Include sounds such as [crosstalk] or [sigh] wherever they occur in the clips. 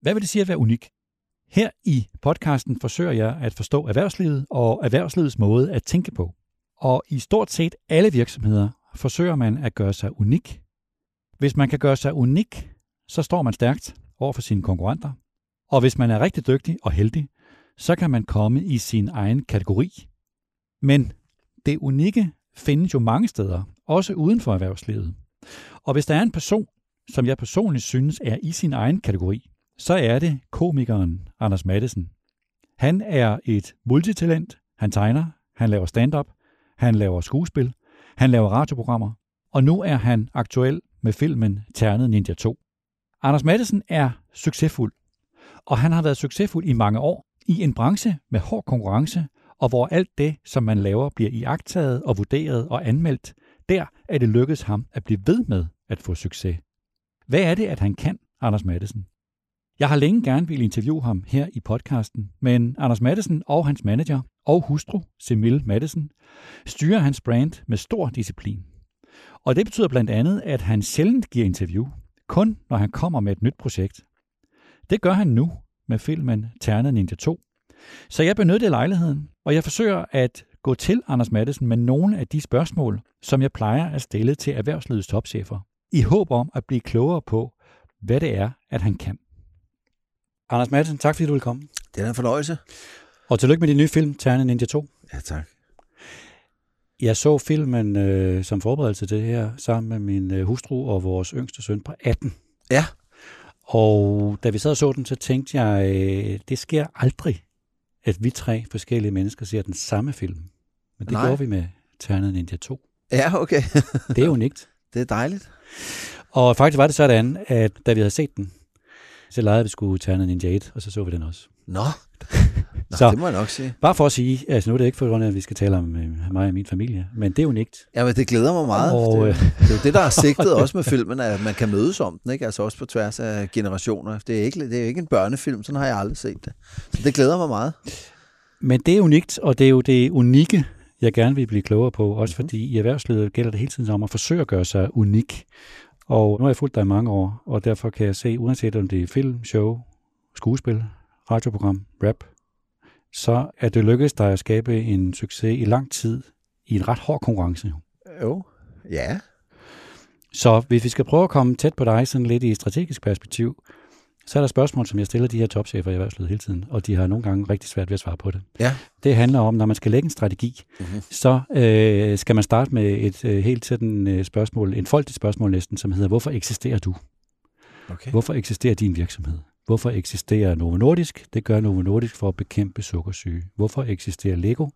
Hvad vil det sige at være unik? Her i podcasten forsøger jeg at forstå erhvervslivet og erhvervslivets måde at tænke på. Og i stort set alle virksomheder forsøger man at gøre sig unik. Hvis man kan gøre sig unik, så står man stærkt over for sine konkurrenter. Og hvis man er rigtig dygtig og heldig, så kan man komme i sin egen kategori. Men det unikke findes jo mange steder, også uden for erhvervslivet. Og hvis der er en person, som jeg personligt synes er i sin egen kategori, så er det komikeren Anders Mattesen. Han er et multitalent. Han tegner, han laver stand-up, han laver skuespil, han laver radioprogrammer, og nu er han aktuel med filmen Ternet Ninja 2. Anders Mattesen er succesfuld, og han har været succesfuld i mange år i en branche med hård konkurrence, og hvor alt det, som man laver, bliver iagtaget og vurderet og anmeldt, der er det lykkedes ham at blive ved med at få succes. Hvad er det, at han kan, Anders Mattesen? Jeg har længe gerne vil interviewe ham her i podcasten, men Anders Mattesen og hans manager og hustru, Semil Mattesen, styrer hans brand med stor disciplin. Og det betyder blandt andet, at han sjældent giver interview, kun når han kommer med et nyt projekt. Det gør han nu med filmen Ternet Ninja 2. Så jeg benyttede lejligheden, og jeg forsøger at gå til Anders Mattesen med nogle af de spørgsmål, som jeg plejer at stille til erhvervslivets topchefer, i håb om at blive klogere på, hvad det er, at han kan. Anders Madsen, tak fordi du vil komme. Det er en fornøjelse. Og tillykke med din nye film, Terne Ninja 2. Ja, tak. Jeg så filmen øh, som forberedelse til det her, sammen med min øh, hustru og vores yngste søn på 18. Ja. Og da vi sad og så den, så tænkte jeg, øh, det sker aldrig, at vi tre forskellige mennesker ser den samme film. Men det Nej. gjorde vi med Ternet Ninja 2. Ja, okay. Det er unikt. [laughs] det er dejligt. Og faktisk var det sådan, at da vi havde set den, så legede vi skulle Ternet Ninja 1, og så så vi den også. Nå, Nå Så- det må jeg nok sige. Bare for at sige, altså nu er det ikke for grund af, at vi skal tale om øh, mig og min familie, men det er unikt. Jamen, det glæder mig meget. Og, det, øh, det er jo det, der er [laughs] sigtet også med filmen, at man kan mødes om den, ikke? Altså også på tværs af generationer. Det er ikke, det er ikke en børnefilm, sådan har jeg aldrig set det. Så det glæder mig meget. Men det er unikt, og det er jo det unikke, jeg gerne vil blive klogere på, også Mhm. fordi i erhvervslivet gælder det hele tiden om at forsøge at gøre sig unik. Og nu har jeg fulgt dig i mange år, og derfor kan jeg se, uanset om det er film, show, skuespil, radioprogram, rap, så er det lykkedes dig at skabe en succes i lang tid i en ret hård konkurrence. Jo. Ja. Så hvis vi skal prøve at komme tæt på dig sådan lidt i et strategisk perspektiv, så er der spørgsmål, som jeg stiller de her topchefer i erhvervslivet hele tiden, og de har nogle gange rigtig svært ved at svare på det. Ja. Det handler om, når man skal lægge en strategi, Mhm. så øh, skal man starte med et øh, helt sådan øh, spørgsmål, en foldigt spørgsmål næsten, som hedder, hvorfor eksisterer du? Okay. Hvorfor eksisterer din virksomhed? Hvorfor eksisterer Novo Nordisk? Det gør Novo Nordisk for at bekæmpe sukkersyge. Hvorfor eksisterer Lego?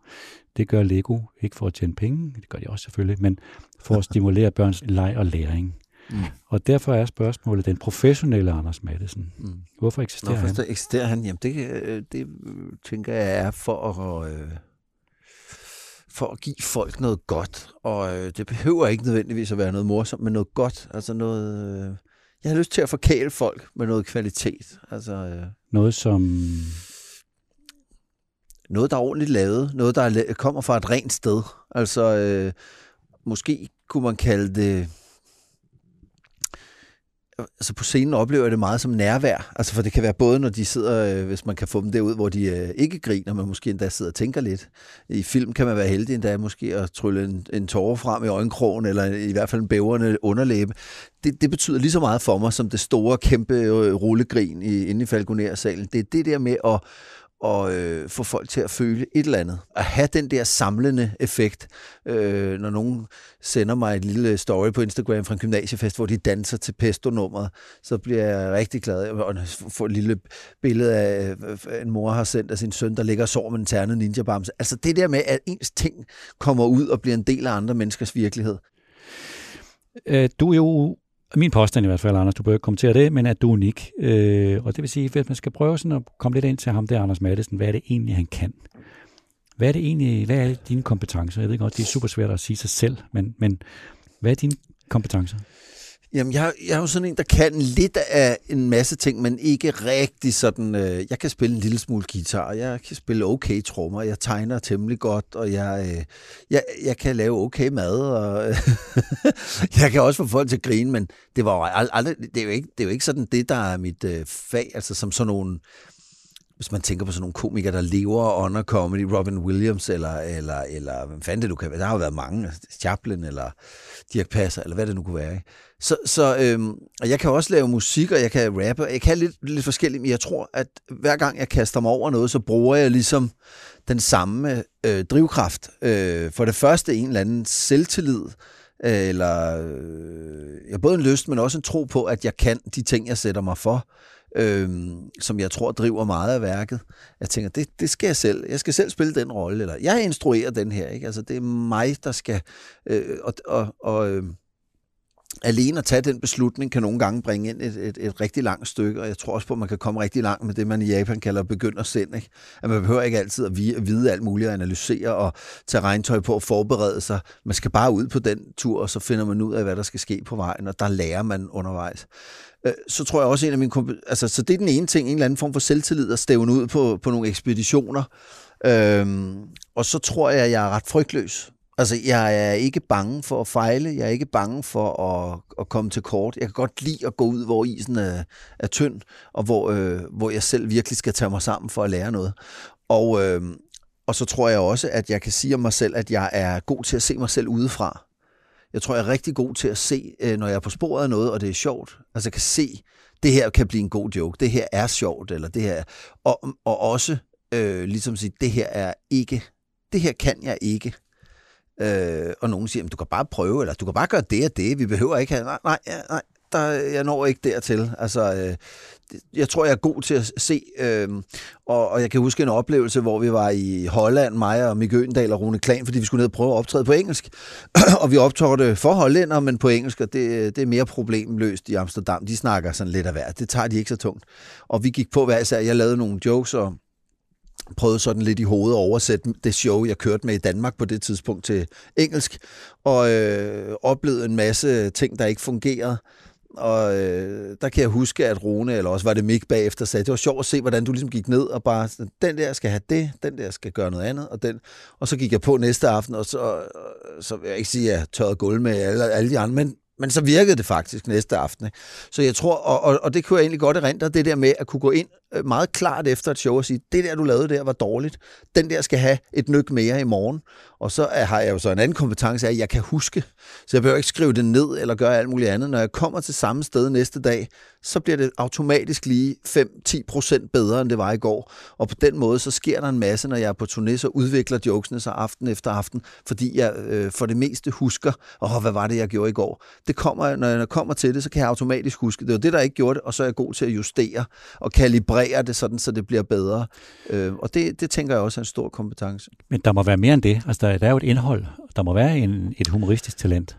Det gør Lego ikke for at tjene penge, det gør de også selvfølgelig, men for at stimulere børns leg og læring. Mm. Og derfor er spørgsmålet den professionelle Anders Mattesen. Mm. Hvorfor Nå, eksisterer for han? så eksisterer han. Jamen, det, øh, det øh, tænker jeg er for at, øh, for at give folk noget godt. Og øh, det behøver ikke nødvendigvis at være noget morsomt, men noget godt. Altså noget... Øh, jeg har lyst til at forkæle folk med noget kvalitet. Altså øh, Noget som... noget, der er ordentligt lavet. Noget, der er, kommer fra et rent sted. Altså øh, måske kunne man kalde det... Altså på scenen oplever jeg det meget som nærvær. Altså for det kan være både, når de sidder, øh, hvis man kan få dem derud, hvor de øh, ikke griner, men måske endda sidder og tænker lidt. I film kan man være heldig endda måske at trylle en, en tårer frem i øjenkrogen, eller i hvert fald en bæverne underlæbe. Det, det betyder lige så meget for mig, som det store, kæmpe øh, rullegrin i, inde i Falconer-salen. Det er det der med at, og øh, få folk til at føle et eller andet. At have den der samlende effekt, øh, når nogen sender mig et lille story på Instagram fra en gymnasiefest, hvor de danser til pesto-nummeret, så bliver jeg rigtig glad. Og får et lille billede af, øh, en mor har sendt af sin søn, der ligger og sover med en ternet ninja-bamse. Altså det der med, at ens ting kommer ud og bliver en del af andre menneskers virkelighed. Øh, du er jo, min påstand i hvert fald, Anders, du bør ikke kommentere det, men at du er unik. Øh, og det vil sige, hvis man skal prøve sådan at komme lidt ind til ham der, Anders Mattesen, hvad er det egentlig, han kan? Hvad er det egentlig, hvad er dine kompetencer? Jeg ved godt, det er super svært at sige sig selv, men, men hvad er dine kompetencer? Jamen, jeg, jeg er jo sådan en, der kan lidt af en masse ting, men ikke rigtig sådan... Øh, jeg kan spille en lille smule guitar, jeg kan spille okay trommer, jeg tegner temmelig godt, og jeg, øh, jeg, jeg kan lave okay mad, og øh, [laughs] jeg kan også få folk til at grine, men det, var aldrig, det, er jo ikke, det er jo ikke sådan det, der er mit øh, fag, altså som sådan nogle hvis man tænker på sådan nogle komikere, der lever under comedy, Robin Williams, eller, eller, eller hvem fanden det nu kan være. Der har jo været mange, altså Chaplin, eller Dirk Passer, eller hvad det nu kunne være. Ikke? Så, så øhm, og jeg kan også lave musik, og jeg kan rappe, jeg kan lidt, lidt forskelligt, men jeg tror, at hver gang jeg kaster mig over noget, så bruger jeg ligesom den samme øh, drivkraft. Øh, for det første en eller anden selvtillid, øh, eller øh, jeg både en lyst, men også en tro på, at jeg kan de ting, jeg sætter mig for øh, som jeg tror driver meget af værket. Jeg tænker, det, det skal jeg selv. Jeg skal selv spille den rolle, eller jeg instruerer den her. Ikke? Altså, det er mig, der skal... Øh, og, og, og øh, alene at tage den beslutning kan nogle gange bringe ind et, et, et rigtig langt stykke, og jeg tror også på, at man kan komme rigtig langt med det, man i Japan kalder begyndersind. Ikke? At man behøver ikke altid at vide alt muligt, at analysere og tage regntøj på og forberede sig. Man skal bare ud på den tur, og så finder man ud af, hvad der skal ske på vejen, og der lærer man undervejs. Øh, så tror jeg også en af mine altså så det er den ene ting, en eller anden form for selvtillid at stævne ud på, på nogle ekspeditioner. Øhm, og så tror jeg, at jeg er ret frygtløs. Altså, jeg er ikke bange for at fejle. Jeg er ikke bange for at, at komme til kort. Jeg kan godt lide at gå ud, hvor isen er, er tynd, og hvor, øh, hvor jeg selv virkelig skal tage mig sammen for at lære noget. Og, øh, og så tror jeg også, at jeg kan sige om mig selv, at jeg er god til at se mig selv udefra. Jeg tror, jeg er rigtig god til at se, øh, når jeg er på sporet af noget, og det er sjovt. Altså, jeg kan se, det her kan blive en god joke. Det her er sjovt, eller det her... Og, og også øh, ligesom sige, det her er ikke... Det her kan jeg ikke. Øh, og nogen siger, du kan bare prøve, eller du kan bare gøre det og det. Vi behøver ikke have... Nej, nej, nej der, jeg når ikke dertil. Altså, øh, jeg tror, jeg er god til at se, øh, og, og jeg kan huske en oplevelse, hvor vi var i Holland, mig og Mikke Øgendal og Rune Klan, fordi vi skulle ned og prøve at optræde på engelsk. [clears throat] og vi optrådte for hollænder, men på engelsk, og det, øh, det er mere problemløst i Amsterdam. De snakker sådan lidt af hver, Det tager de ikke så tungt. Og vi gik på hver især. Jeg lavede nogle jokes, og prøvede sådan lidt i hovedet at oversætte det show, jeg kørte med i Danmark på det tidspunkt til engelsk, og øh, oplevede en masse ting, der ikke fungerede og øh, der kan jeg huske, at Rune, eller også var det Mik bagefter, sagde, det var sjovt at se, hvordan du ligesom gik ned og bare, den der skal have det, den der skal gøre noget andet, og den. Og så gik jeg på næste aften, og så, øh, så vil jeg ikke sige, at jeg tørrede gulv med alle, alle de andre, men men så virkede det faktisk næste aften. Ikke? Så jeg tror, og, og, og det kunne jeg egentlig godt erindre, det der med at kunne gå ind Øh, meget klart efter et show og sige, det der, du lavede der, var dårligt. Den der skal have et nyk mere i morgen. Og så har jeg jo så en anden kompetence af, at jeg kan huske. Så jeg behøver ikke skrive det ned eller gøre alt muligt andet. Når jeg kommer til samme sted næste dag, så bliver det automatisk lige 5-10 procent bedre, end det var i går. Og på den måde, så sker der en masse, når jeg er på turné, så udvikler jokesene sig aften efter aften, fordi jeg øh, for det meste husker, åh, hvad var det, jeg gjorde i går? Det kommer, når jeg kommer til det, så kan jeg automatisk huske. Det var det, der ikke gjorde det, og så er jeg god til at justere og kalibrere det sådan, så det bliver bedre. Øh, og det, det tænker jeg også er en stor kompetence. Men der må være mere end det. Altså, der, der er jo et indhold. Der må være en, et humoristisk talent.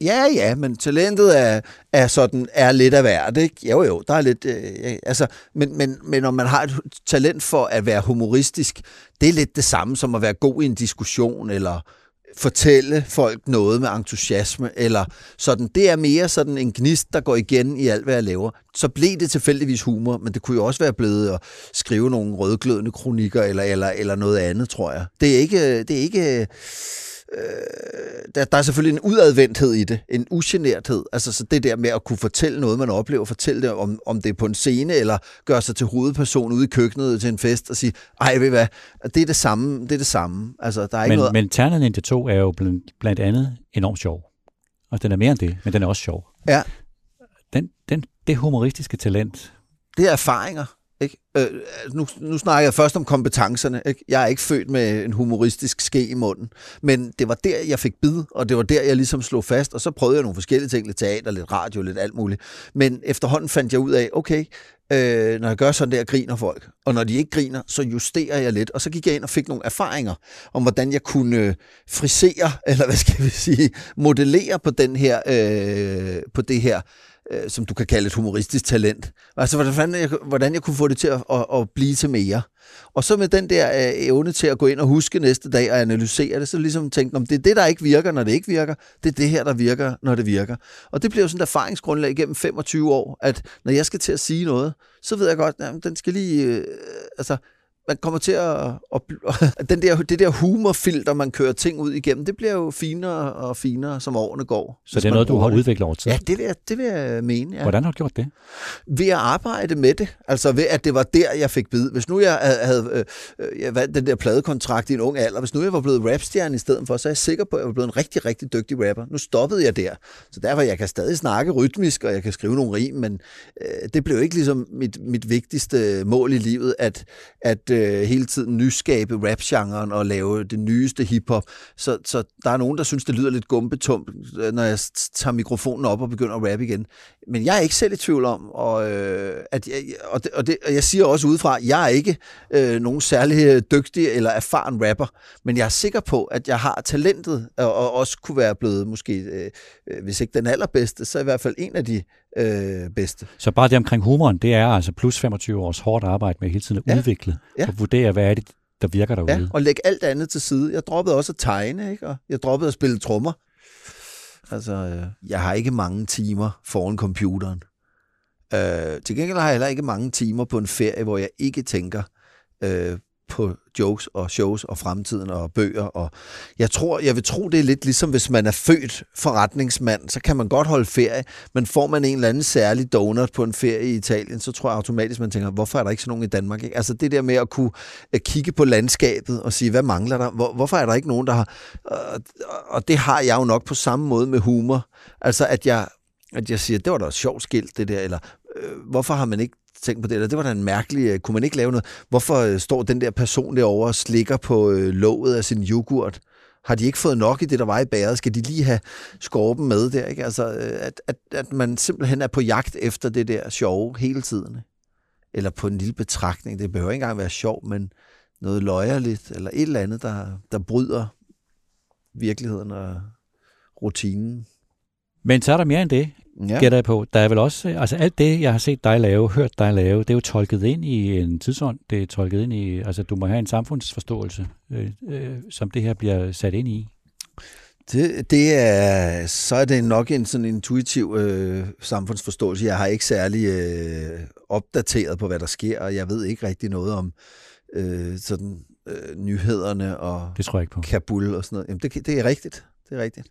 Ja, ja, men talentet er, er sådan er lidt af hvert, ikke? Jo, jo, der er lidt... Øh, altså, men, men, men når man har et talent for at være humoristisk, det er lidt det samme som at være god i en diskussion, eller fortælle folk noget med entusiasme, eller sådan. Det er mere sådan en gnist, der går igen i alt, hvad jeg laver. Så blev det tilfældigvis humor, men det kunne jo også være blevet at skrive nogle rødglødende kronikker, eller, eller, eller noget andet, tror jeg. Det er ikke... Det er ikke øh, der, der er selvfølgelig en udadvendthed i det, en ugenerthed. Altså så det der med at kunne fortælle noget, man oplever, fortælle det, om, om det er på en scene, eller gøre sig til hovedperson ude i køkkenet til en fest, og sige, ej, ved hvad, det er det samme, det er det samme. Altså, der er ikke men, noget... men Ternet Ninja 2 er jo blandt, blandt andet enormt sjov. Og den er mere end det, men den er også sjov. Ja. Den, den, det humoristiske talent. Det er erfaringer. Ikke? Øh, nu, nu snakker jeg først om kompetencerne. Ikke? Jeg er ikke født med en humoristisk ske i munden, men det var der, jeg fik bid, og det var der, jeg ligesom slog fast, og så prøvede jeg nogle forskellige ting, lidt teater, lidt radio, lidt alt muligt. Men efterhånden fandt jeg ud af, okay, øh, når jeg gør sådan der, griner folk. Og når de ikke griner, så justerer jeg lidt. Og så gik jeg ind og fik nogle erfaringer om, hvordan jeg kunne øh, frisere, [laughs] eller hvad skal vi sige, modellere på, den her, øh, på det her øh, som du kan kalde et humoristisk talent. Altså, hvordan, fanden jeg, hvordan jeg kunne få det til at, at, at blive til mere. Og så med den der øh, evne til at gå ind og huske næste dag og analysere det, så ligesom tænkte, om det er det, der ikke virker, når det ikke virker. Det er det her, der virker, når det virker. Og det bliver jo sådan et erfaringsgrundlag gennem 25 år, at når jeg skal til at sige noget, så ved jeg godt, at den skal lige... Øh, altså, man kommer til at, at, at [laughs] den der, det der humorfilter, man kører ting ud igennem, det bliver jo finere og finere, som årene går. Så det er noget, du har det. udviklet over tid? Ja, det vil jeg, det vil jeg mene. Ja. Hvordan har du gjort det? Ved at arbejde med det. Altså ved, at det var der, jeg fik bid. Hvis nu jeg havde øh, øh jeg vandt den der pladekontrakt i en ung alder, hvis nu jeg var blevet rapstjerne i stedet for, så er jeg sikker på, at jeg var blevet en rigtig, rigtig dygtig rapper. Nu stoppede jeg der. Så derfor, jeg kan stadig snakke rytmisk, og jeg kan skrive nogle rim, men øh, det blev ikke ligesom mit, mit vigtigste mål i livet, at, at øh, hele tiden nyskabe rap-genren og lave det nyeste hiphop. Så, så der er nogen, der synes, det lyder lidt gumbetumt, øh, når jeg tager mikrofonen op og begynder at rappe igen. Men jeg er ikke selv i tvivl om, og, øh, at jeg, og, det, og, det, og jeg siger også udefra, jeg er ikke øh, nogen særlig øh, dygtig eller erfaren rapper, men jeg er sikker på, at jeg har talentet, og, og også kunne være blevet måske, øh, øh hvis ikke den allerbedste, så i hvert fald en af de øh, bedste. Så bare det omkring humoren, det er altså plus 25 års hårdt arbejde med hele tiden at ja. udvikle ja. og vurdere, hvad er det, der virker derude. Ja, og lægge alt andet til side. Jeg droppede også at tegne, ikke? og jeg droppede at spille trommer. Altså, øh, jeg har ikke mange timer foran computeren. Øh, til gengæld har jeg heller ikke mange timer på en ferie, hvor jeg ikke tænker øh, på jokes og shows og fremtiden og bøger. Og jeg tror, jeg vil tro, det er lidt ligesom, hvis man er født forretningsmand, så kan man godt holde ferie, men får man en eller anden særlig donut på en ferie i Italien, så tror jeg automatisk, man tænker, hvorfor er der ikke sådan nogen i Danmark? Ikke? Altså det der med at kunne øh, kigge på landskabet og sige, hvad mangler der? Hvor, hvorfor er der ikke nogen, der har... Øh, og det har jeg jo nok på samme måde med humor. Altså at jeg, at jeg siger, det var da sjovt skilt, det der, eller øh, hvorfor har man ikke tænkt på det, eller det var da en mærkelig, øh, kunne man ikke lave noget? Hvorfor øh, står den der person derovre og slikker på øh, låget af sin yoghurt? Har de ikke fået nok i det, der var i bæret? Skal de lige have skorpen med der? Ikke? Altså, øh, at, at, at man simpelthen er på jagt efter det der sjove hele tiden. Eller på en lille betragtning. Det behøver ikke engang være sjov, men noget løjerligt, eller et eller andet, der, der bryder virkeligheden og rutinen. Men så er der mere end det ja. gætter jeg på. Der er vel også, altså alt det, jeg har set dig lave, hørt dig lave, det er jo tolket ind i en tidsånd. Det er tolket ind i, altså du må have en samfundsforståelse, øh, øh, som det her bliver sat ind i. Det, det er, så er det nok en sådan intuitiv øh, samfundsforståelse. Jeg har ikke særlig øh, opdateret på, hvad der sker, og jeg ved ikke rigtig noget om øh, sådan øh, nyhederne og det tror jeg ikke på. Kabul og sådan noget. Jamen, det, det er rigtigt. Det er rigtigt.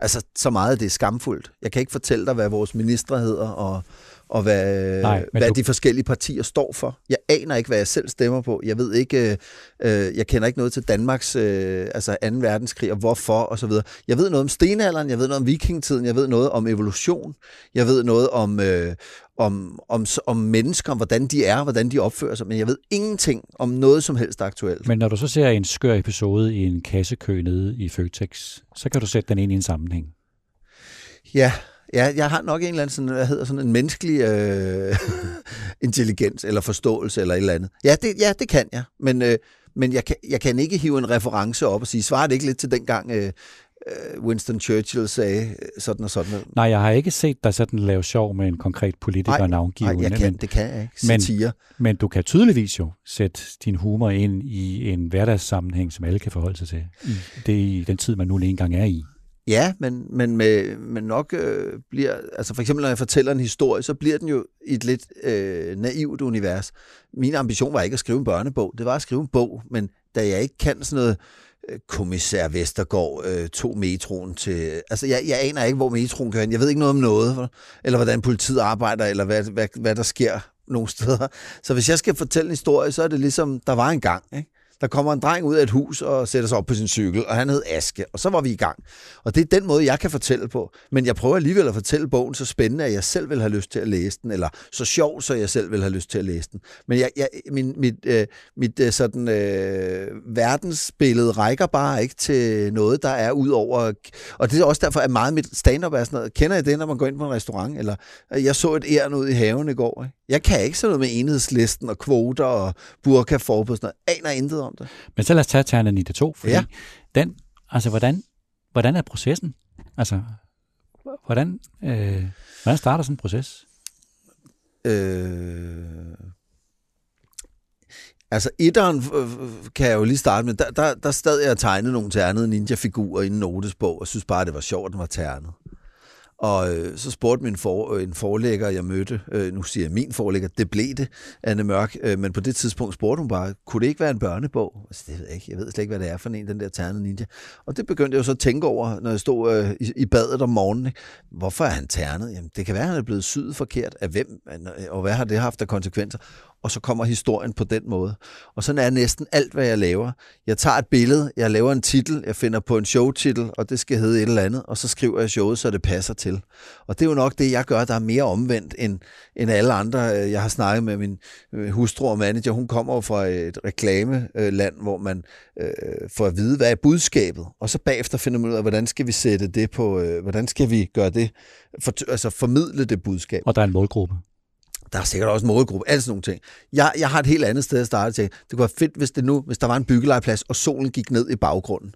Altså, så meget det er skamfuldt. Jeg kan ikke fortælle dig, hvad vores ministre hedder, og, og hvad, Nej, hvad du... de forskellige partier står for. Jeg aner ikke, hvad jeg selv stemmer på. Jeg ved ikke, øh, jeg kender ikke noget til Danmarks øh, altså 2. verdenskrig, og hvorfor, og så videre. Jeg ved noget om stenalderen, jeg ved noget om vikingetiden, jeg ved noget om evolution, jeg ved noget om, øh, om, om, om mennesker, om hvordan de er, hvordan de opfører sig, men jeg ved ingenting om noget som helst aktuelt. Men når du så ser en skør episode i en kassekø nede i Føtex, så kan du sætte den ind i en sammenhæng. Ja, Ja, jeg har nok en eller anden sådan, hvad hedder sådan en menneskelig øh, [laughs] intelligens eller forståelse eller et eller andet. Ja, det, ja, det kan jeg. Men, øh, men jeg, kan, jeg kan ikke hive en reference op og sige, svarer det ikke lidt til dengang øh, Winston Churchill sagde øh, sådan og sådan? Nej, jeg har ikke set dig sådan lave sjov med en konkret politiker navngivende. Nej, jeg kan, men, det kan jeg ikke. Satire. Men, men du kan tydeligvis jo sætte din humor ind i en hverdagssammenhæng, som alle kan forholde sig til. Det er i den tid, man nu engang er i. Ja, men, men, med, men nok øh, bliver, altså for eksempel når jeg fortæller en historie, så bliver den jo i et lidt øh, naivt univers. Min ambition var ikke at skrive en børnebog, det var at skrive en bog, men da jeg ikke kan sådan noget, øh, kommissær Vestergaard øh, tog metroen til... Altså, jeg, jeg aner ikke, hvor metroen kører hen. Jeg ved ikke noget om noget, eller hvordan politiet arbejder, eller hvad, hvad, hvad der sker nogle steder. Så hvis jeg skal fortælle en historie, så er det ligesom, der var en gang, ikke? Der kommer en dreng ud af et hus og sætter sig op på sin cykel, og han hed Aske, og så var vi i gang. Og det er den måde, jeg kan fortælle på. Men jeg prøver alligevel at fortælle bogen så spændende, at jeg selv vil have lyst til at læse den, eller så sjov, så jeg selv vil have lyst til at læse den. Men jeg, jeg, min, mit, øh, mit øh, sådan, øh, verdensbillede rækker bare ikke til noget, der er ud over... Og det er også derfor, at meget mit stand-up er sådan noget. Kender I det, når man går ind på en restaurant? Eller øh, jeg så et æren ud i haven i går. Ikke? Jeg kan ikke sådan noget med enhedslisten og kvoter og burka-forbud. Sådan noget. Aner intet om det. Men så lad os tage Terna 2, fordi ja. den, altså hvordan, hvordan er processen? Altså, Hvordan, øh, hvordan starter sådan en proces? Øh, altså, etteren øh, kan jeg jo lige starte med. Der, der, der stod jeg og tegnede nogle ternede ninja-figurer i en notesbog, og synes bare, det var sjovt, at den var ternet. Og øh, så spurgte min for, øh, en forlægger, jeg mødte, øh, nu siger jeg min forlægger, det blev det, Anne Mørk, øh, men på det tidspunkt spurgte hun bare, kunne det ikke være en børnebog? Altså, det ved jeg ikke, jeg ved slet ikke, hvad det er for en, den der ternet ninja. Og det begyndte jeg jo så at tænke over, når jeg stod øh, i, i badet om morgenen. Ikke? Hvorfor er han ternet? Jamen, det kan være, at han er blevet syet forkert. Af hvem? Og hvad har det haft af konsekvenser? Og så kommer historien på den måde. Og sådan er næsten alt, hvad jeg laver. Jeg tager et billede, jeg laver en titel, jeg finder på en showtitel, og det skal hedde et eller andet, og så skriver jeg showet, så det passer til. Og det er jo nok det, jeg gør, der er mere omvendt end, end alle andre. Øh, jeg har snakket med min hustru og manager, hun kommer jo fra et reklameland, hvor man øh, får at vide, hvad er budskabet, og så bagefter finder man ud af, hvordan skal vi sætte det på, øh, hvordan skal vi gøre det, for, altså formidle det budskab. Og der er en målgruppe. Der er sikkert også en målgruppe, alt sådan nogle ting. Jeg, jeg har et helt andet sted at starte til. Det kunne være fedt, hvis, det nu, hvis der var en byggelejplads, og solen gik ned i baggrunden.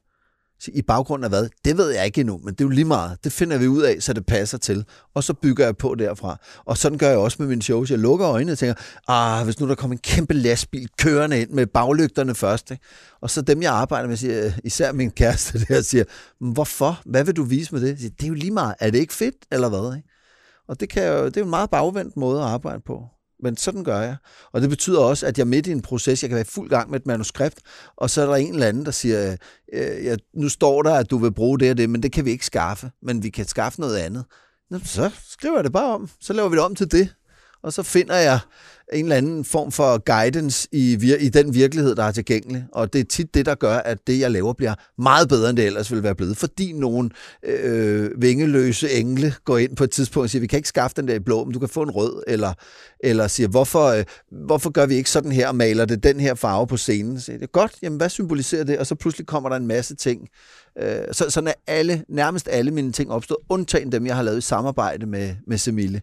Så I baggrunden af hvad? Det ved jeg ikke endnu, men det er jo lige meget. Det finder vi ud af, så det passer til. Og så bygger jeg på derfra. Og sådan gør jeg også med mine shows. Jeg lukker øjnene og tænker, ah, hvis nu der kommer en kæmpe lastbil kørende ind med baglygterne først. Ikke? Og så dem, jeg arbejder med, siger, især min kæreste der, siger, hvorfor? Hvad vil du vise med det? Siger, det er jo lige meget. Er det ikke fedt, eller hvad? Ikke? Og det, kan jo, det er en meget bagvendt måde at arbejde på. Men sådan gør jeg. Og det betyder også, at jeg midt i en proces, jeg kan være i fuld gang med et manuskript, og så er der en eller anden, der siger, øh, ja, nu står der, at du vil bruge det og det, men det kan vi ikke skaffe, men vi kan skaffe noget andet. Nå, så skriver jeg det bare om. Så laver vi det om til det. Og så finder jeg en eller anden form for guidance i, vir- i den virkelighed, der er tilgængelig. Og det er tit det, der gør, at det, jeg laver, bliver meget bedre, end det ellers ville være blevet. Fordi nogle øh, vingeløse engle går ind på et tidspunkt og siger, vi kan ikke skaffe den der i blå, men du kan få en rød. Eller, eller siger, hvorfor, øh, hvorfor gør vi ikke sådan her og maler det den her farve på scenen? Så det er godt, jamen hvad symboliserer det? Og så pludselig kommer der en masse ting. Øh, så, sådan er alle, nærmest alle mine ting opstået, undtagen dem, jeg har lavet i samarbejde med, med Semille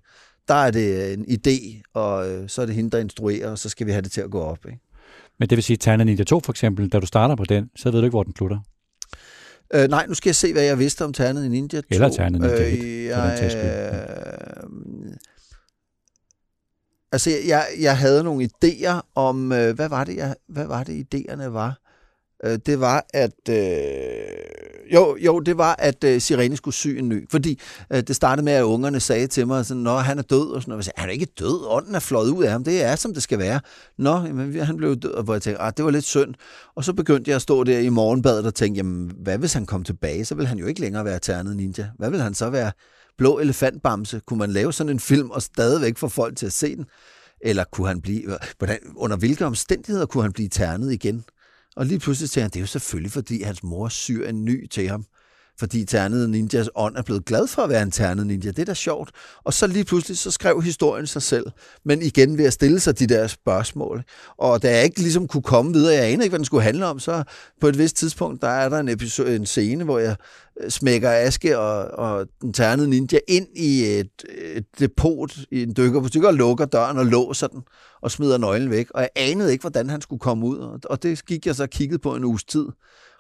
der er det en idé, og øh, så er det hende, der instruerer, og så skal vi have det til at gå op. Ikke? Men det vil sige, at Terna Ninja 2 for eksempel, da du starter på den, så ved du ikke, hvor den slutter? Øh, nej, nu skal jeg se, hvad jeg vidste om Ternet Ninja 2. Eller Ternet Ninja 1, øh, jeg, øh, Altså, jeg, jeg havde nogle idéer om, øh, hvad var det, jeg, hvad var det idéerne var? Øh, det var, at... Øh, jo, jo, det var, at øh, Sirene skulle sy en ny. Fordi øh, det startede med, at ungerne sagde til mig, sådan, Nå, han er død. Og sådan noget. Jeg sagde, han er ikke død. Ånden er fløjet ud af ham. Det er, som det skal være. Nå, jamen, han blev død. Og hvor jeg tænkte, ah, det var lidt synd. Og så begyndte jeg at stå der i morgenbadet og tænke, jamen, hvad hvis han kom tilbage? Så vil han jo ikke længere være ternet ninja. Hvad vil han så være? Blå elefantbamse. Kunne man lave sådan en film og stadigvæk få folk til at se den? Eller kunne han blive... Øh, hvordan, under hvilke omstændigheder kunne han blive ternet igen? Og lige pludselig tænker han, det er jo selvfølgelig, fordi hans mor syr en ny til ham. Fordi Ternede Ninjas ånd er blevet glad for at være en Ternet Ninja. Det er da sjovt. Og så lige pludselig, så skrev historien sig selv. Men igen ved at stille sig de der spørgsmål. Og da jeg ikke ligesom kunne komme videre, jeg aner ikke, hvad den skulle handle om, så på et vist tidspunkt, der er der en, episode, en scene, hvor jeg øh, smækker Aske og, og den ternede ninja ind i et, et depot i en dykkerbutik og lukker døren og låser den og smider nøglen væk. Og jeg anede ikke, hvordan han skulle komme ud. Og det gik jeg så kigget på en uges tid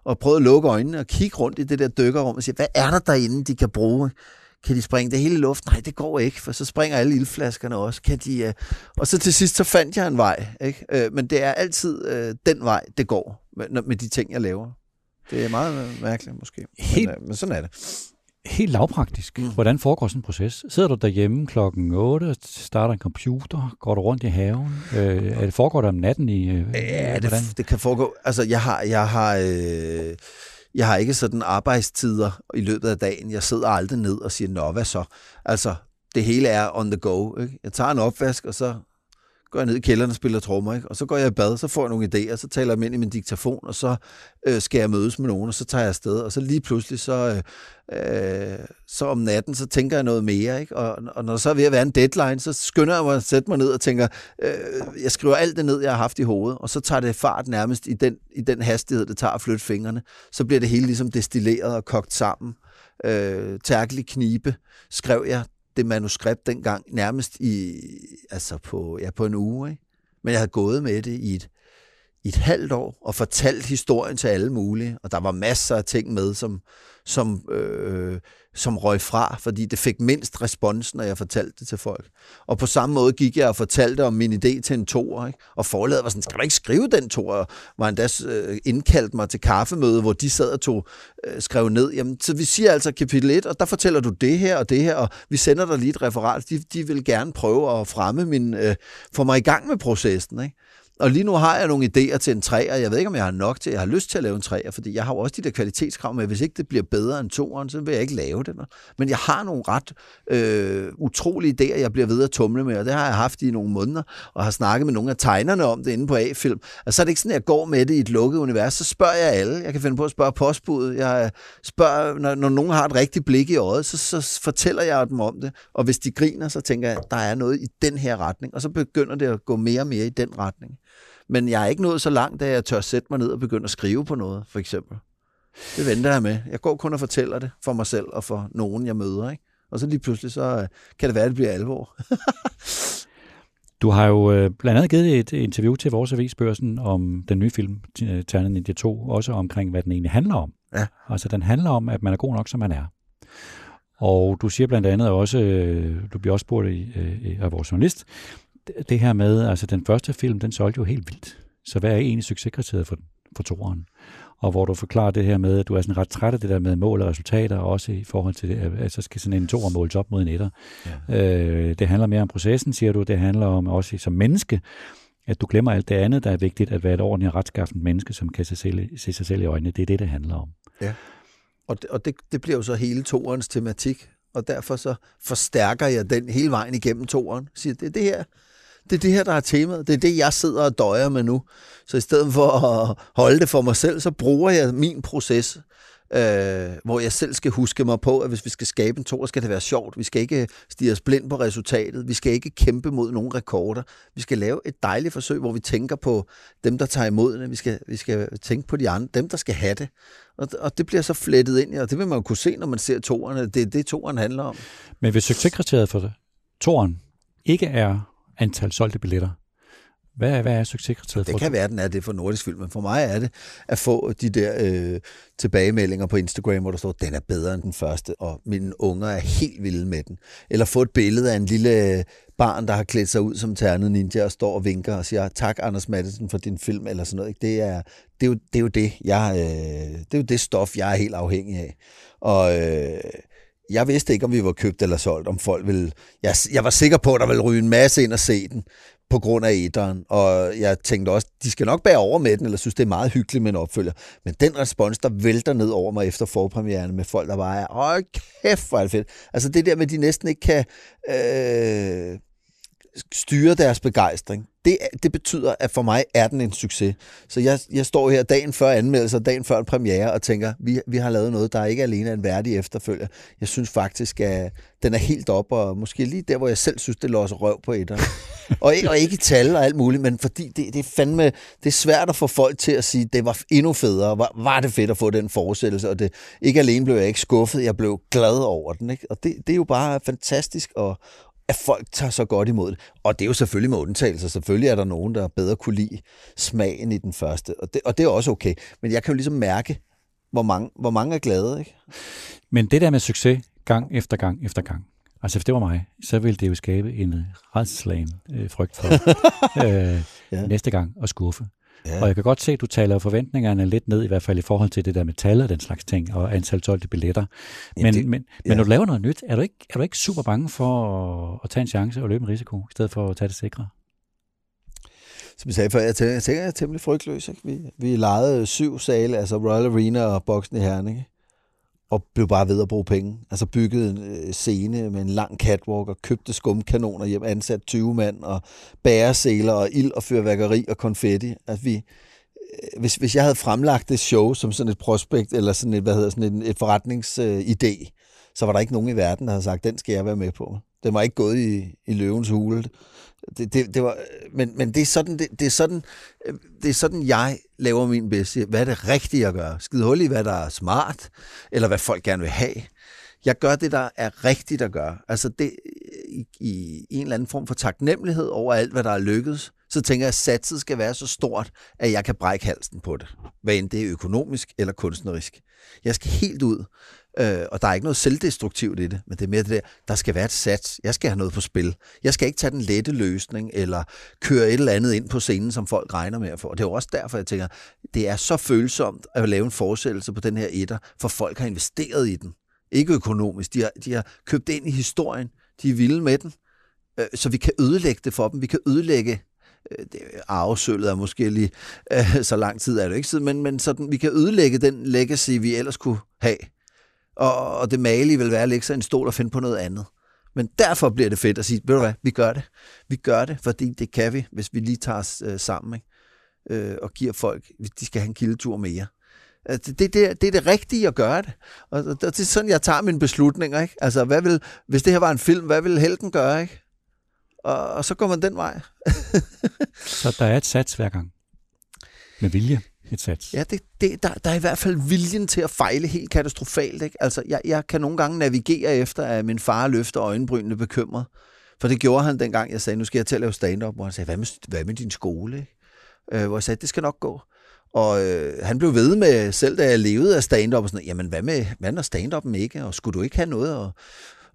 og prøvede at lukke øjnene og kigge rundt i det der dykkerrum og sige, hvad er der derinde, de kan bruge? Kan de springe det hele i luft? Nej, det går ikke, for så springer alle ildflaskerne også. Kan de, uh... Og så til sidst, så fandt jeg en vej. Ikke? Uh, men det er altid uh, den vej, det går med, med de ting, jeg laver. Det er meget mærkeligt måske, Helt... men, uh, men sådan er det helt lavpraktisk. Mm. Hvordan foregår sådan en proces? Sidder du derhjemme klokken 8, starter en computer, går du rundt i haven? Øh, er det foregår der om natten i? Øh, ja, det, det kan foregå. Altså, jeg har, jeg har, øh, jeg har ikke sådan arbejdstider i løbet af dagen. Jeg sidder aldrig ned og siger, nå, hvad så? Altså, det hele er on the go. Ikke? Jeg tager en opvask, og så går jeg ned i kælderen og spiller trommer, ikke? og så går jeg i bad, så får jeg nogle idéer, så taler jeg dem ind i min diktafon, og så øh, skal jeg mødes med nogen, og så tager jeg afsted, og så lige pludselig, så, øh, så om natten, så tænker jeg noget mere, ikke? Og, og når der så er ved at være en deadline, så skynder jeg mig at sætte mig ned og tænker, øh, jeg skriver alt det ned, jeg har haft i hovedet, og så tager det fart nærmest i den, i den hastighed, det tager at flytte fingrene, så bliver det hele ligesom destilleret og kogt sammen. Øh, tærkelig knibe skrev jeg det manuskript dengang nærmest i, altså på, ja, på en uge. Ikke? Men jeg havde gået med det i et, i et halvt år og fortalt historien til alle mulige. Og der var masser af ting med, som, som, øh, som røg fra, fordi det fik mindst respons, når jeg fortalte det til folk. Og på samme måde gik jeg og fortalte om min idé til en toer, ikke? og forladet var sådan, skal du ikke skrive den toer? Var endda øh, indkaldt mig til kaffemøde, hvor de sad og tog, øh, skrev ned. Jamen, så vi siger altså kapitel 1, og der fortæller du det her og det her, og vi sender dig lige et referat. De, de vil gerne prøve at fremme min, øh, få mig i gang med processen. Ikke? Og lige nu har jeg nogle idéer til en træer. Jeg ved ikke, om jeg har nok til. Jeg har lyst til at lave en træer, fordi jeg har jo også de der kvalitetskrav med, hvis ikke det bliver bedre end toeren, så vil jeg ikke lave det. Men jeg har nogle ret øh, utrolige idéer, jeg bliver ved at tumle med, og det har jeg haft i nogle måneder, og har snakket med nogle af tegnerne om det inde på A-film. Og så er det ikke sådan, at jeg går med det i et lukket univers, så spørger jeg alle. Jeg kan finde på at spørge postbuddet. Jeg spørger, når, når nogen har et rigtigt blik i øjet, så, så fortæller jeg dem om det. Og hvis de griner, så tænker jeg, at der er noget i den her retning, og så begynder det at gå mere og mere i den retning. Men jeg er ikke nået så langt, at jeg tør sætte mig ned og begynde at skrive på noget, for eksempel. Det venter jeg med. Jeg går kun og fortæller det for mig selv og for nogen, jeg møder. Ikke? Og så lige pludselig, så øh, kan det være, at det bliver alvor. [laughs] du har jo øh, blandt andet givet et interview til vores avisbørsen om den nye film, Ternet Ninja 2, også omkring, hvad den egentlig handler om. Ja. Altså, den handler om, at man er god nok, som man er. Og du siger blandt andet også, øh, du bliver også spurgt af vores journalist, det her med, altså den første film, den solgte jo helt vildt. Så hvad er egentlig succeskriteriet for, for toeren? Og hvor du forklarer det her med, at du er sådan ret træt af det der med mål og resultater, også i forhold til det, at så skal sådan en toer måles op mod en etter. Ja. Øh, det handler mere om processen, siger du. Det handler om også som menneske, at du glemmer alt det andet, der er vigtigt, at være et ordentligt retskaffent menneske, som kan se, selv, se sig selv i øjnene. Det er det, det handler om. Ja, og det, og det, det bliver jo så hele toerens tematik, og derfor så forstærker jeg den hele vejen igennem toeren. Siger, det det her, det er det her, der er temaet. Det er det, jeg sidder og døjer med nu. Så i stedet for at holde det for mig selv, så bruger jeg min proces, øh, hvor jeg selv skal huske mig på, at hvis vi skal skabe en tor, skal det være sjovt. Vi skal ikke stige os blind på resultatet. Vi skal ikke kæmpe mod nogle rekorder. Vi skal lave et dejligt forsøg, hvor vi tænker på dem, der tager imod det. Vi skal, vi skal tænke på de andre, dem, der skal have det. Og, og det bliver så flettet ind, og det vil man jo kunne se, når man ser toerne. Det er det, toren handler om. Men hvis succeskriteriet for toren ikke er antal solgte billetter. Hvad er, hvad er succeskriteriet? Det kan være, den er det for nordisk film, men for mig er det at få de der øh, tilbagemeldinger på Instagram, hvor der står, den er bedre end den første, og mine unger er helt vilde med den. Eller få et billede af en lille barn, der har klædt sig ud som ternet ninja og står og vinker og siger, tak Anders Madsen for din film, eller sådan noget. Det er, det er, jo, det er jo det, jeg, øh, det er jo det stof, jeg er helt afhængig af. Og øh, jeg vidste ikke, om vi var købt eller solgt, om folk ville... Jeg, jeg var sikker på, at der ville ryge en masse ind og se den på grund af æderen, og jeg tænkte også, de skal nok bære over med den, eller synes, det er meget hyggeligt med en opfølger. Men den respons, der vælter ned over mig efter forpremieren med folk, der bare er, åh kæft, hvor er det fedt. Altså det der med, at de næsten ikke kan øh, styre deres begejstring, det, det betyder, at for mig er den en succes. Så jeg, jeg står her dagen før anmeldelse, dagen før en premiere, og tænker, vi, vi har lavet noget, der ikke alene er en værdig efterfølger. Jeg synes faktisk, at den er helt op, og måske lige der, hvor jeg selv synes, det låser røv på etteren. og, [laughs] og ikke tal og alt muligt, men fordi det, det er fandme, det er svært at få folk til at sige, det var endnu federe, var, var det fedt at få den forestillelse, og det, ikke alene blev jeg ikke skuffet, jeg blev glad over den. Ikke? Og det, det er jo bare fantastisk at, at folk tager så godt imod det. Og det er jo selvfølgelig med undtagelser. Selvfølgelig er der nogen, der bedre kunne lide smagen i den første. Og det, og det er også okay. Men jeg kan jo ligesom mærke, hvor mange, hvor mange er glade. Ikke? Men det der med succes, gang efter gang efter gang. Altså hvis det var mig, så ville det jo skabe en redselslagen øh, frygt for [laughs] øh, ja. næste gang at skuffe. Ja. Og jeg kan godt se, at du taler forventningerne lidt ned, i hvert fald i forhold til det der metal og den slags ting, og antal solgte billetter. Men, ja, det, men, ja. men når du laver noget nyt, er du ikke, er du ikke super bange for at, at tage en chance og løbe en risiko, i stedet for at tage det sikre? Som jeg sagde før, jeg tænker, jeg, tænker, jeg er temmelig frygtløs. Ikke? Vi, vi lejede syv sale, altså Royal Arena og boksen i Herning. Ikke? Og blev bare ved at bruge penge. Altså byggede en øh, scene med en lang catwalk og købte skumkanoner hjem, ansat 20 mand og bæresæler og ild og fyrværkeri og konfetti. Altså vi, øh, hvis, hvis jeg havde fremlagt det show som sådan et prospekt eller sådan et, hvad hedder, sådan et, et forretningsidé, øh, så var der ikke nogen i verden, der havde sagt, den skal jeg være med på. Den var ikke gået i, i løvens hule. Det, det, det var, men, men det er sådan, det, det er sådan, øh, det er sådan, jeg laver min bedste. Hvad er det rigtige at gøre? Skide hul i, hvad der er smart, eller hvad folk gerne vil have. Jeg gør det, der er rigtigt at gøre. Altså det, øh, i, i en eller anden form for taknemmelighed over alt, hvad der er lykkedes, så tænker jeg, at satset skal være så stort, at jeg kan brække halsen på det. Hvad end det er økonomisk eller kunstnerisk. Jeg skal helt ud, øh, og der er ikke noget selvdestruktivt i det, men det er mere det der, der skal være et sats. Jeg skal have noget på spil. Jeg skal ikke tage den lette løsning, eller køre et eller andet ind på scenen, som folk regner med at få. Og det er jo også derfor, jeg tænker, det er så følsomt at lave en forsættelse på den her etter, for folk har investeret i den. Ikke økonomisk. De har, de har købt ind i historien. De er vilde med den. Øh, så vi kan ødelægge det for dem. Vi kan ødelægge øh, det, arvesølvet er måske lige øh, så lang tid er det ikke, siden, men, men sådan, vi kan ødelægge den legacy, vi ellers kunne have. Og, og det malige vil være at lægge sig en stol og finde på noget andet. Men derfor bliver det fedt at sige, ved du hvad, vi gør det. Vi gør det, fordi det kan vi, hvis vi lige tager os øh, sammen ikke? Øh, og giver folk, de skal have en kildetur mere. Altså, det, det, det er det rigtige at gøre det. Og det er sådan, jeg tager mine beslutninger. Ikke? Altså, hvad vil, hvis det her var en film, hvad vil helten gøre? Ikke? Og, og så går man den vej. [laughs] så der er et sats hver gang. Med vilje et sats. Ja, det, det, der, der er i hvert fald viljen til at fejle helt katastrofalt. Ikke? Altså, jeg, jeg kan nogle gange navigere efter, at min far løfter øjenbrynene bekymret. For det gjorde han dengang, jeg sagde, nu skal jeg til at lave stand-up. Hvor han sagde, hvad med, hvad med din skole? Øh, hvor jeg sagde, det skal nok gå. Og øh, han blev ved med, selv da jeg levede af stand-up, og sådan, jamen hvad med, hvad når stand-up'en ikke? Og skulle du ikke have noget? Og,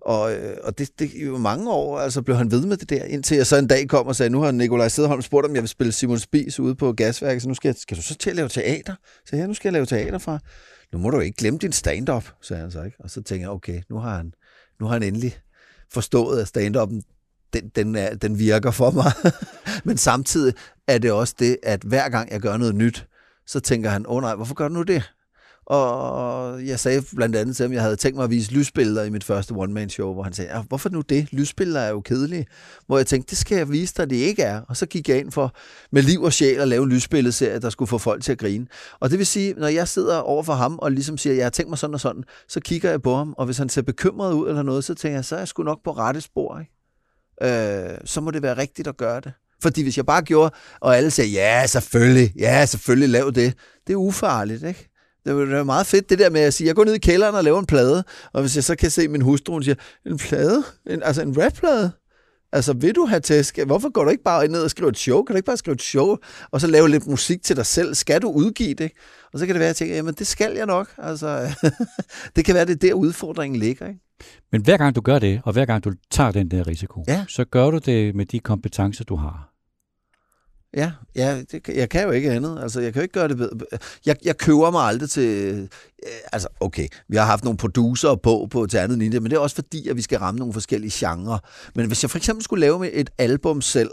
og, øh, og det, det i mange år altså, blev han ved med det der, indtil jeg så en dag kom og sagde, nu har Nikolaj Sederholm spurgt, om jeg vil spille Simon Spies ude på Gasværket, så nu skal, jeg, skal du så til at lave teater? Så ja, nu skal jeg lave teater fra. Nu må du ikke glemme din stand-up, sagde han så ikke. Og så tænker jeg, okay, nu har han, nu har han endelig forstået, at stand-up'en den, den, er, den virker for mig. [laughs] Men samtidig er det også det, at hver gang jeg gør noget nyt, så tænker han, åh oh, nej, hvorfor gør du nu det? Og jeg sagde blandt andet til ham, at jeg havde tænkt mig at vise lysbilleder i mit første one-man-show, hvor han sagde, ah, hvorfor nu det? Lysbilleder er jo kedelige. Hvor jeg tænkte, det skal jeg vise dig, det ikke er. Og så gik jeg ind for med liv og sjæl at lave en lysbilledserie, der skulle få folk til at grine. Og det vil sige, når jeg sidder over for ham og ligesom siger, jeg har tænkt mig sådan og sådan, så kigger jeg på ham, og hvis han ser bekymret ud eller noget, så tænker jeg, så er jeg sgu nok på rette spor. Ikke? Øh, så må det være rigtigt at gøre det. Fordi hvis jeg bare gjorde, og alle sagde, ja, selvfølgelig, ja, selvfølgelig, lav det. Det er ufarligt, ikke? Det er meget fedt det der med at sige, jeg går ned i kælderen og laver en plade, og hvis jeg så kan se min hustru, hun siger, en plade? En, altså en rapplade? Altså, vil du have tæsk? Hvorfor går du ikke bare ned og skriver et show? Kan du ikke bare skrive et show, og så lave lidt musik til dig selv? Skal du udgive det? Og så kan det være, at jeg tænker, jamen det skal jeg nok. Altså, [laughs] det kan være, det er der udfordringen ligger. Ikke? Men hver gang du gør det, og hver gang du tager den der risiko, ja. så gør du det med de kompetencer, du har. Ja, ja det, jeg kan jo ikke andet. Altså, jeg kan jo ikke gøre det bedre. Jeg, jeg køber mig aldrig til... Øh, altså, okay, vi har haft nogle producer på på til andet linje, men det er også fordi, at vi skal ramme nogle forskellige genrer. Men hvis jeg for eksempel skulle lave et album selv,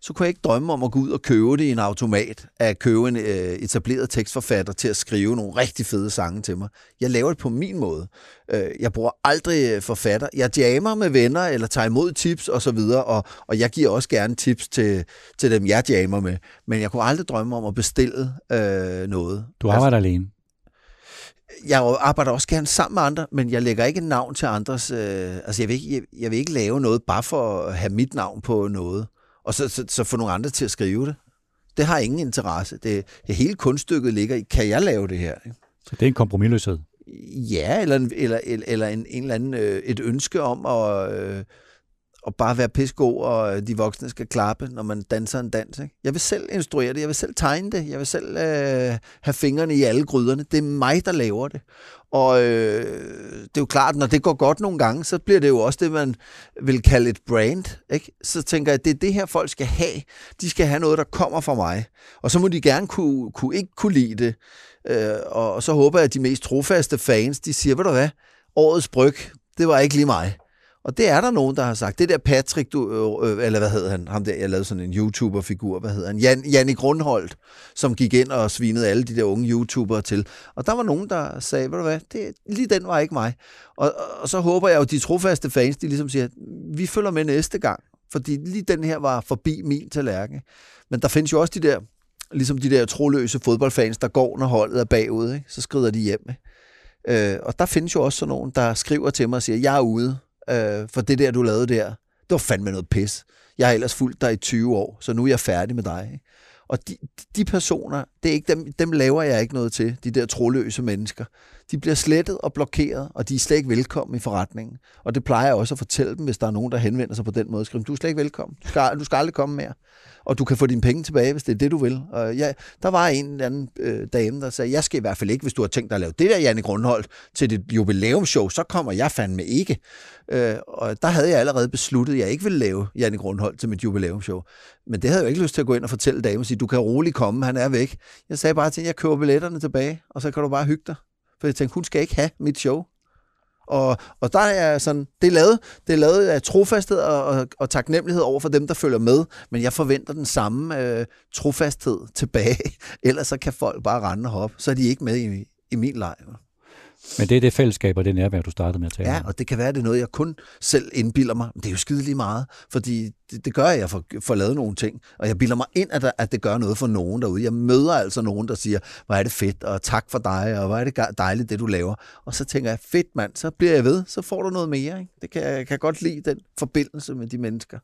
så kunne jeg ikke drømme om at gå ud og købe det i en automat, at købe en øh, etableret tekstforfatter til at skrive nogle rigtig fede sange til mig. Jeg laver det på min måde. Øh, jeg bruger aldrig øh, forfatter. Jeg jammer med venner, eller tager imod tips og så videre, og, og jeg giver også gerne tips til, til dem, jeg jammer med. Men jeg kunne aldrig drømme om at bestille øh, noget. Du arbejder altså, alene? Jeg arbejder også gerne sammen med andre, men jeg lægger ikke navn til andres. Øh, altså, jeg vil, ikke, jeg, jeg vil ikke lave noget bare for at have mit navn på noget, og så, så, så få nogle andre til at skrive det. Det har ingen interesse. Det, det hele kunststykket ligger i, kan jeg lave det her? Ikke? Så det er en kompromisløshed? Ja, eller, eller, eller en, en eller anden, øh, et ønske om at, øh, og bare være pissegod, og øh, de voksne skal klappe, når man danser en dans. Ikke? Jeg vil selv instruere det, jeg vil selv tegne det, jeg vil selv øh, have fingrene i alle gryderne. Det er mig, der laver det. Og øh, det er jo klart, når det går godt nogle gange, så bliver det jo også det, man vil kalde et brand. Ikke? Så tænker jeg, at det er det her, folk skal have. De skal have noget, der kommer fra mig. Og så må de gerne kunne, kunne ikke kunne lide det. Øh, og så håber jeg, at de mest trofaste fans, de siger, ved du hvad, årets bryg, det var ikke lige mig. Og det er der nogen, der har sagt. Det der Patrick, du, øh, øh, eller hvad hedder han, ham der, jeg lavede sådan en YouTuber-figur, hvad hedder han? Jan, Janne Grundholdt, som gik ind og svinede alle de der unge YouTubere til. Og der var nogen, der sagde, ved du hvad, det, lige den var ikke mig. Og, og så håber jeg jo, de trofaste fans, de ligesom siger, vi følger med næste gang. Fordi lige den her var forbi min tallerken. Men der findes jo også de der, ligesom de der troløse fodboldfans, der går, når holdet er bagud. Ikke? Så skrider de hjem. Ikke? Øh, og der findes jo også sådan nogen, der skriver til mig og siger, jeg er ude øh, for det der, du lavede der, det var fandme noget pis. Jeg har ellers fulgt dig i 20 år, så nu er jeg færdig med dig. Ikke? Og de, de personer, det er ikke dem, dem laver jeg ikke noget til, de der troløse mennesker. De bliver slettet og blokeret, og de er slet ikke velkommen i forretningen. Og det plejer jeg også at fortælle dem, hvis der er nogen, der henvender sig på den måde. Skriver, du er slet ikke velkommen. Du skal, du skal aldrig komme mere og du kan få dine penge tilbage, hvis det er det, du vil. Og ja, der var en eller anden øh, dame, der sagde, jeg skal i hvert fald ikke, hvis du har tænkt dig at lave det der, Janne Grundholdt, til dit jubilæumshow, så kommer jeg fandme ikke. Øh, og der havde jeg allerede besluttet, at jeg ikke ville lave Janne Grundholdt til mit jubilæumshow. Men det havde jeg jo ikke lyst til at gå ind og fortælle damen og sige, du kan roligt komme, han er væk. Jeg sagde bare til hende, jeg køber billetterne tilbage, og så kan du bare hygge dig. For jeg tænkte, hun skal ikke have mit show. Og, og der er sådan, det er lavet, det er lavet af trofasthed og, og, og taknemmelighed over for dem, der følger med, men jeg forventer den samme øh, trofasthed tilbage, [laughs] ellers så kan folk bare rende og hoppe, så er de ikke med i, i min lejr. Men det er det fællesskab og det nærvær, du startede med at tale Ja, og det kan være, at det er noget, jeg kun selv indbilder mig. Men det er jo skide lige meget, fordi det, det gør, at jeg får, får lavet nogle ting. Og jeg bilder mig ind, at, der, at det gør noget for nogen derude. Jeg møder altså nogen, der siger, hvor er det fedt, og tak for dig, og hvor er det dejligt, det du laver. Og så tænker jeg, fedt mand, så bliver jeg ved, så får du noget mere. Ikke? Det kan jeg kan godt lide, den forbindelse med de mennesker.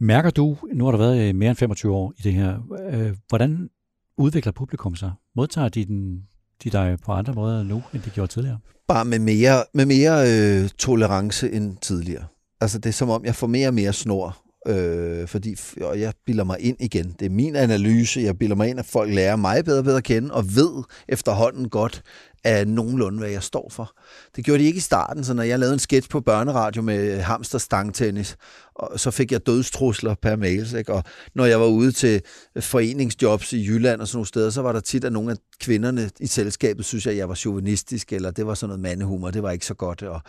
Mærker du, nu har du været mere end 25 år i det her, øh, hvordan udvikler publikum sig? Modtager de den de dig på andre måder nu, end de gjorde tidligere? Bare med mere, med mere øh, tolerance end tidligere. Altså det er som om, jeg får mere og mere snor, øh, fordi og jeg bilder mig ind igen. Det er min analyse. Jeg bilder mig ind, at folk lærer mig bedre og bedre at kende, og ved efterhånden godt, af nogenlunde, hvad jeg står for. Det gjorde de ikke i starten, så når jeg lavede en sketch på børneradio med hamsterstangtennis, og så fik jeg dødstrusler per mail. Ikke? Og når jeg var ude til foreningsjobs i Jylland og sådan nogle steder, så var der tit, at nogle af kvinderne i selskabet synes, at jeg var chauvinistisk, eller det var sådan noget mandehumor, det var ikke så godt. Og,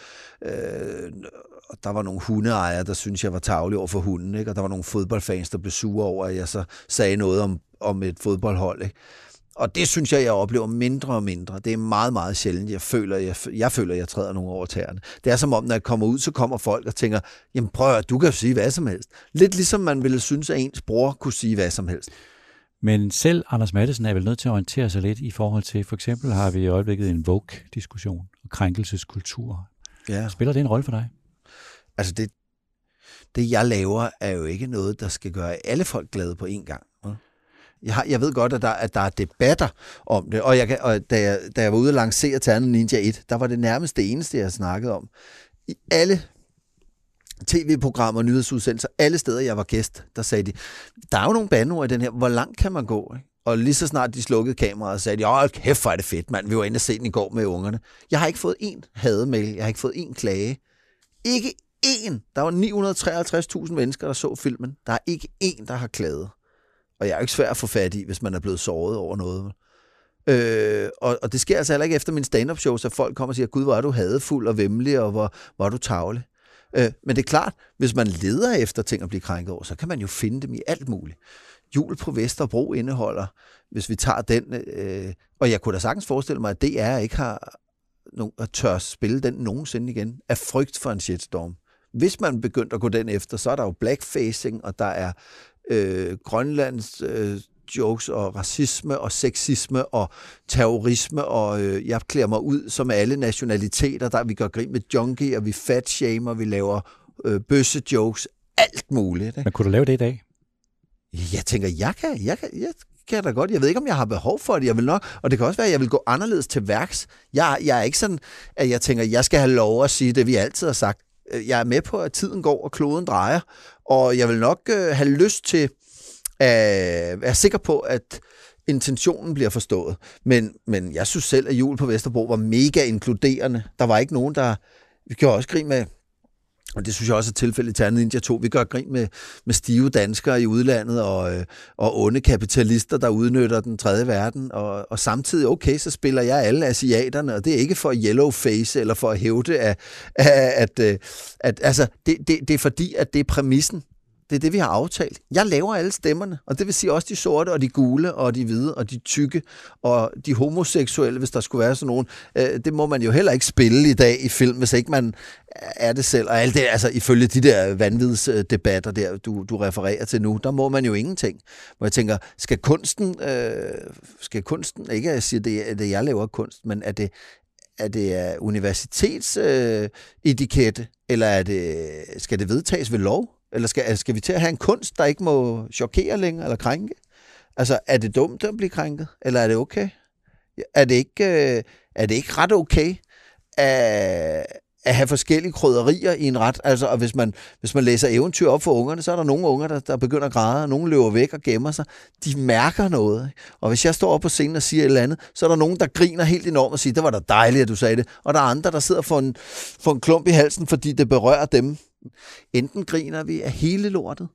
øh, og der var nogle hundeejere, der synes jeg var tavlig over for hunden, ikke? og der var nogle fodboldfans, der blev sure over, at jeg så sagde noget om, om et fodboldhold. Ikke? Og det synes jeg, jeg oplever mindre og mindre. Det er meget, meget sjældent, jeg føler, jeg, jeg føler, jeg træder nogle over tæerne. Det er som om, når jeg kommer ud, så kommer folk og tænker, jamen prøv at, du kan jo sige hvad som helst. Lidt ligesom man ville synes, at ens bror kunne sige hvad som helst. Men selv Anders Madsen er vel nødt til at orientere sig lidt i forhold til, for eksempel har vi i øjeblikket en Vogue-diskussion og krænkelseskultur. Ja. Spiller det en rolle for dig? Altså det, det, jeg laver, er jo ikke noget, der skal gøre alle folk glade på én gang. Jeg, har, jeg ved godt, at der, at der er debatter om det, og, jeg, og da, jeg, da jeg var ude og lancere Ternet Ninja 1, der var det nærmest det eneste, jeg snakkede om. I alle tv-programmer, nyhedsudsendelser, alle steder, jeg var gæst, der sagde de, der er jo nogle bandeord i den her, hvor langt kan man gå? Ikke? Og lige så snart de slukkede kameraet, sagde de, åh, kæft, hvor er det fedt, mand. Vi var inde og se den i går med ungerne. Jeg har ikke fået én hademail, jeg har ikke fået én klage. Ikke én. Der var 953.000 mennesker, der så filmen. Der er ikke én, der har klaget. Og jeg er jo ikke svær at få fat i, hvis man er blevet såret over noget. Øh, og, og det sker altså heller ikke efter min stand-up show, så folk kommer og siger, gud, hvor er du hadefuld og vemmelig, og hvor, hvor er du tavlig. Øh, men det er klart, hvis man leder efter ting at blive krænket over, så kan man jo finde dem i alt muligt. Jul på Vesterbro indeholder, hvis vi tager den, øh, og jeg kunne da sagtens forestille mig, at DR ikke har nogen, at tør spille den nogensinde igen, af frygt for en shitstorm. Hvis man begyndte at gå den efter, så er der jo blackfacing, og der er øh, Grønlands øh, jokes og racisme og sexisme og terrorisme, og øh, jeg klæder mig ud som alle nationaliteter, der vi gør grin med junkie, og vi fat shamer, vi laver øh, bøsse jokes, alt muligt. Ikke? Men kunne du lave det i dag? Jeg tænker, jeg kan, jeg kan, jeg kan da godt. Jeg ved ikke, om jeg har behov for det. Jeg vil nok, og det kan også være, at jeg vil gå anderledes til værks. Jeg, jeg er ikke sådan, at jeg tænker, at jeg skal have lov at sige det, vi altid har sagt. Øh, jeg er med på, at tiden går, og kloden drejer, og jeg vil nok øh, have lyst til at være sikker på, at intentionen bliver forstået. Men, men jeg synes selv, at jul på Vesterbro var mega inkluderende. Der var ikke nogen, der... Vi gjorde også grin med og det synes jeg også er tilfældet i andet Ninja 2. Vi gør grin med, med stive danskere i udlandet og, øh, og onde kapitalister, der udnytter den tredje verden. Og, og samtidig, okay, så spiller jeg alle asiaterne, og det er ikke for yellow face eller for at hævde, at, at, at, øh, at altså, det, det, det er fordi, at det er præmissen. Det er det, vi har aftalt. Jeg laver alle stemmerne, og det vil sige også de sorte, og de gule, og de hvide, og de tykke, og de homoseksuelle, hvis der skulle være sådan nogen. Øh, det må man jo heller ikke spille i dag i film, hvis ikke man er det selv. Og alt det, altså ifølge de der vanvidsdebatter der, du, du refererer til nu, der må man jo ingenting. Hvor jeg tænker, skal kunsten, øh, skal kunsten, ikke at jeg siger, det er det, jeg laver kunst, men er det, er det universitetsetikette, øh, eller er det, skal det vedtages ved lov? Eller skal, altså, skal vi til at have en kunst, der ikke må chokere længere eller krænke? Altså, er det dumt at blive krænket, eller er det okay? Er det ikke, øh, er det ikke ret okay, at, at have forskellige krydderier i en ret. Altså, og hvis man, hvis man læser eventyr op for ungerne, så er der nogle unger, der, der begynder at græde, og nogle løber væk og gemmer sig. De mærker noget. Og hvis jeg står op på scenen og siger et eller andet, så er der nogen, der griner helt enormt og siger, det var da dejligt, at du sagde det. Og der er andre, der sidder for en, for en klump i halsen, fordi det berører dem. Enten griner vi af hele lortet,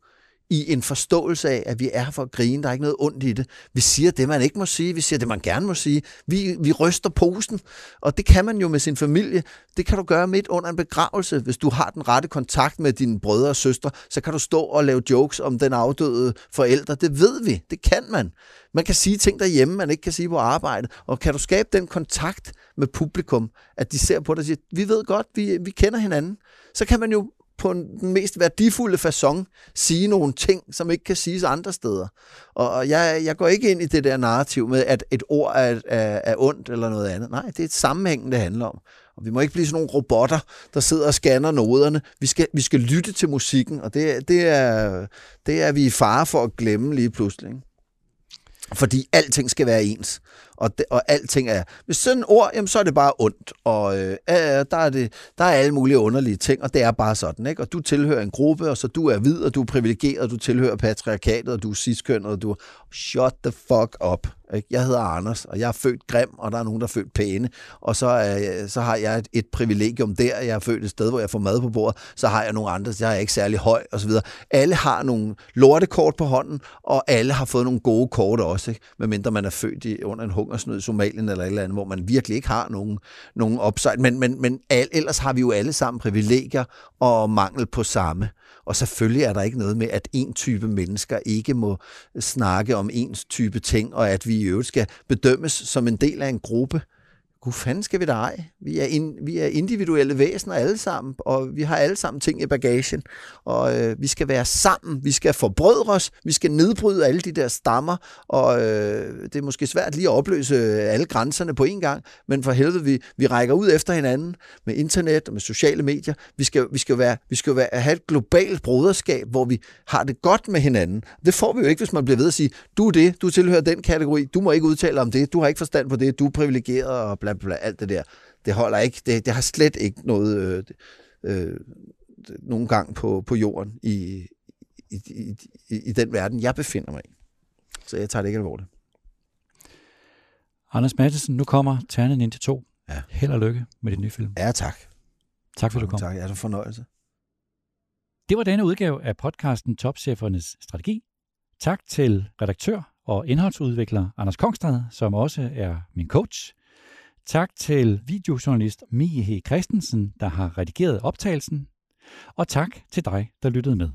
i en forståelse af, at vi er her for at grine. Der er ikke noget ondt i det. Vi siger det, man ikke må sige. Vi siger det, man gerne må sige. Vi, vi ryster posen, og det kan man jo med sin familie. Det kan du gøre midt under en begravelse. Hvis du har den rette kontakt med dine brødre og søstre, så kan du stå og lave jokes om den afdøde forældre. Det ved vi. Det kan man. Man kan sige ting derhjemme, man ikke kan sige på arbejde. Og kan du skabe den kontakt med publikum, at de ser på dig og siger, vi ved godt, vi, vi kender hinanden, så kan man jo på den mest værdifulde façon sige nogle ting, som ikke kan siges andre steder. Og jeg, jeg går ikke ind i det der narrativ med, at et ord er, er, er ondt eller noget andet. Nej, det er et sammenhæng, det handler om. Og vi må ikke blive sådan nogle robotter, der sidder og scanner noderne. Vi skal, vi skal lytte til musikken, og det, det, er, det er vi i fare for at glemme lige pludselig. Fordi alting skal være ens og, de, og alting er... Hvis sådan et ord, jamen, så er det bare ondt, og øh, der, er det, der er alle mulige underlige ting, og det er bare sådan, ikke? Og du tilhører en gruppe, og så du er hvid, og du er privilegeret, du tilhører patriarkatet, og du er ciskønnet, og du... Shut the fuck up. Ikke? Jeg hedder Anders, og jeg er født grim, og der er nogen, der er født pæne. Og så, øh, så har jeg et, et privilegium der. Jeg er født et sted, hvor jeg får mad på bordet. Så har jeg nogle andre, så jeg er ikke særlig høj, osv. Alle har nogle lortekort på hånden, og alle har fået nogle gode kort også, ikke? medmindre man er født i, under en hungersnød i Somalien eller et eller andet, hvor man virkelig ikke har nogen, nogen upside. Men, men, men al, ellers har vi jo alle sammen privilegier og mangel på samme. Og selvfølgelig er der ikke noget med, at en type mennesker ikke må snakke om ens type ting, og at vi i øvrigt skal bedømmes som en del af en gruppe gud fanden skal vi da ej? Vi er, in, vi er individuelle væsener alle sammen, og vi har alle sammen ting i bagagen, og øh, vi skal være sammen, vi skal forbrødre os, vi skal nedbryde alle de der stammer, og øh, det er måske svært lige at opløse øh, alle grænserne på en gang, men for helvede, vi, vi rækker ud efter hinanden med internet og med sociale medier. Vi skal, vi skal, være, vi skal være, have et globalt broderskab, hvor vi har det godt med hinanden. Det får vi jo ikke, hvis man bliver ved at sige, du er det, du tilhører den kategori, du må ikke udtale om det, du har ikke forstand på det, du er privilegeret og bla bla, alt det der. Det holder ikke. Det, det har slet ikke noget øh, øh, nogen gang på, på jorden i, i, i, i den verden, jeg befinder mig i. Så jeg tager det ikke alvorligt. Anders Mattesen, nu kommer Ternen ind til to. Ja. Held og lykke med din nye film. Ja, tak. Tak fordi du kom. Tak, det er fornøjelse. Det var denne udgave af podcasten Topchefernes Strategi. Tak til redaktør og indholdsudvikler Anders Kongstad, som også er min coach. Tak til videojournalist Mie H. Christensen, der har redigeret optagelsen. Og tak til dig, der lyttede med.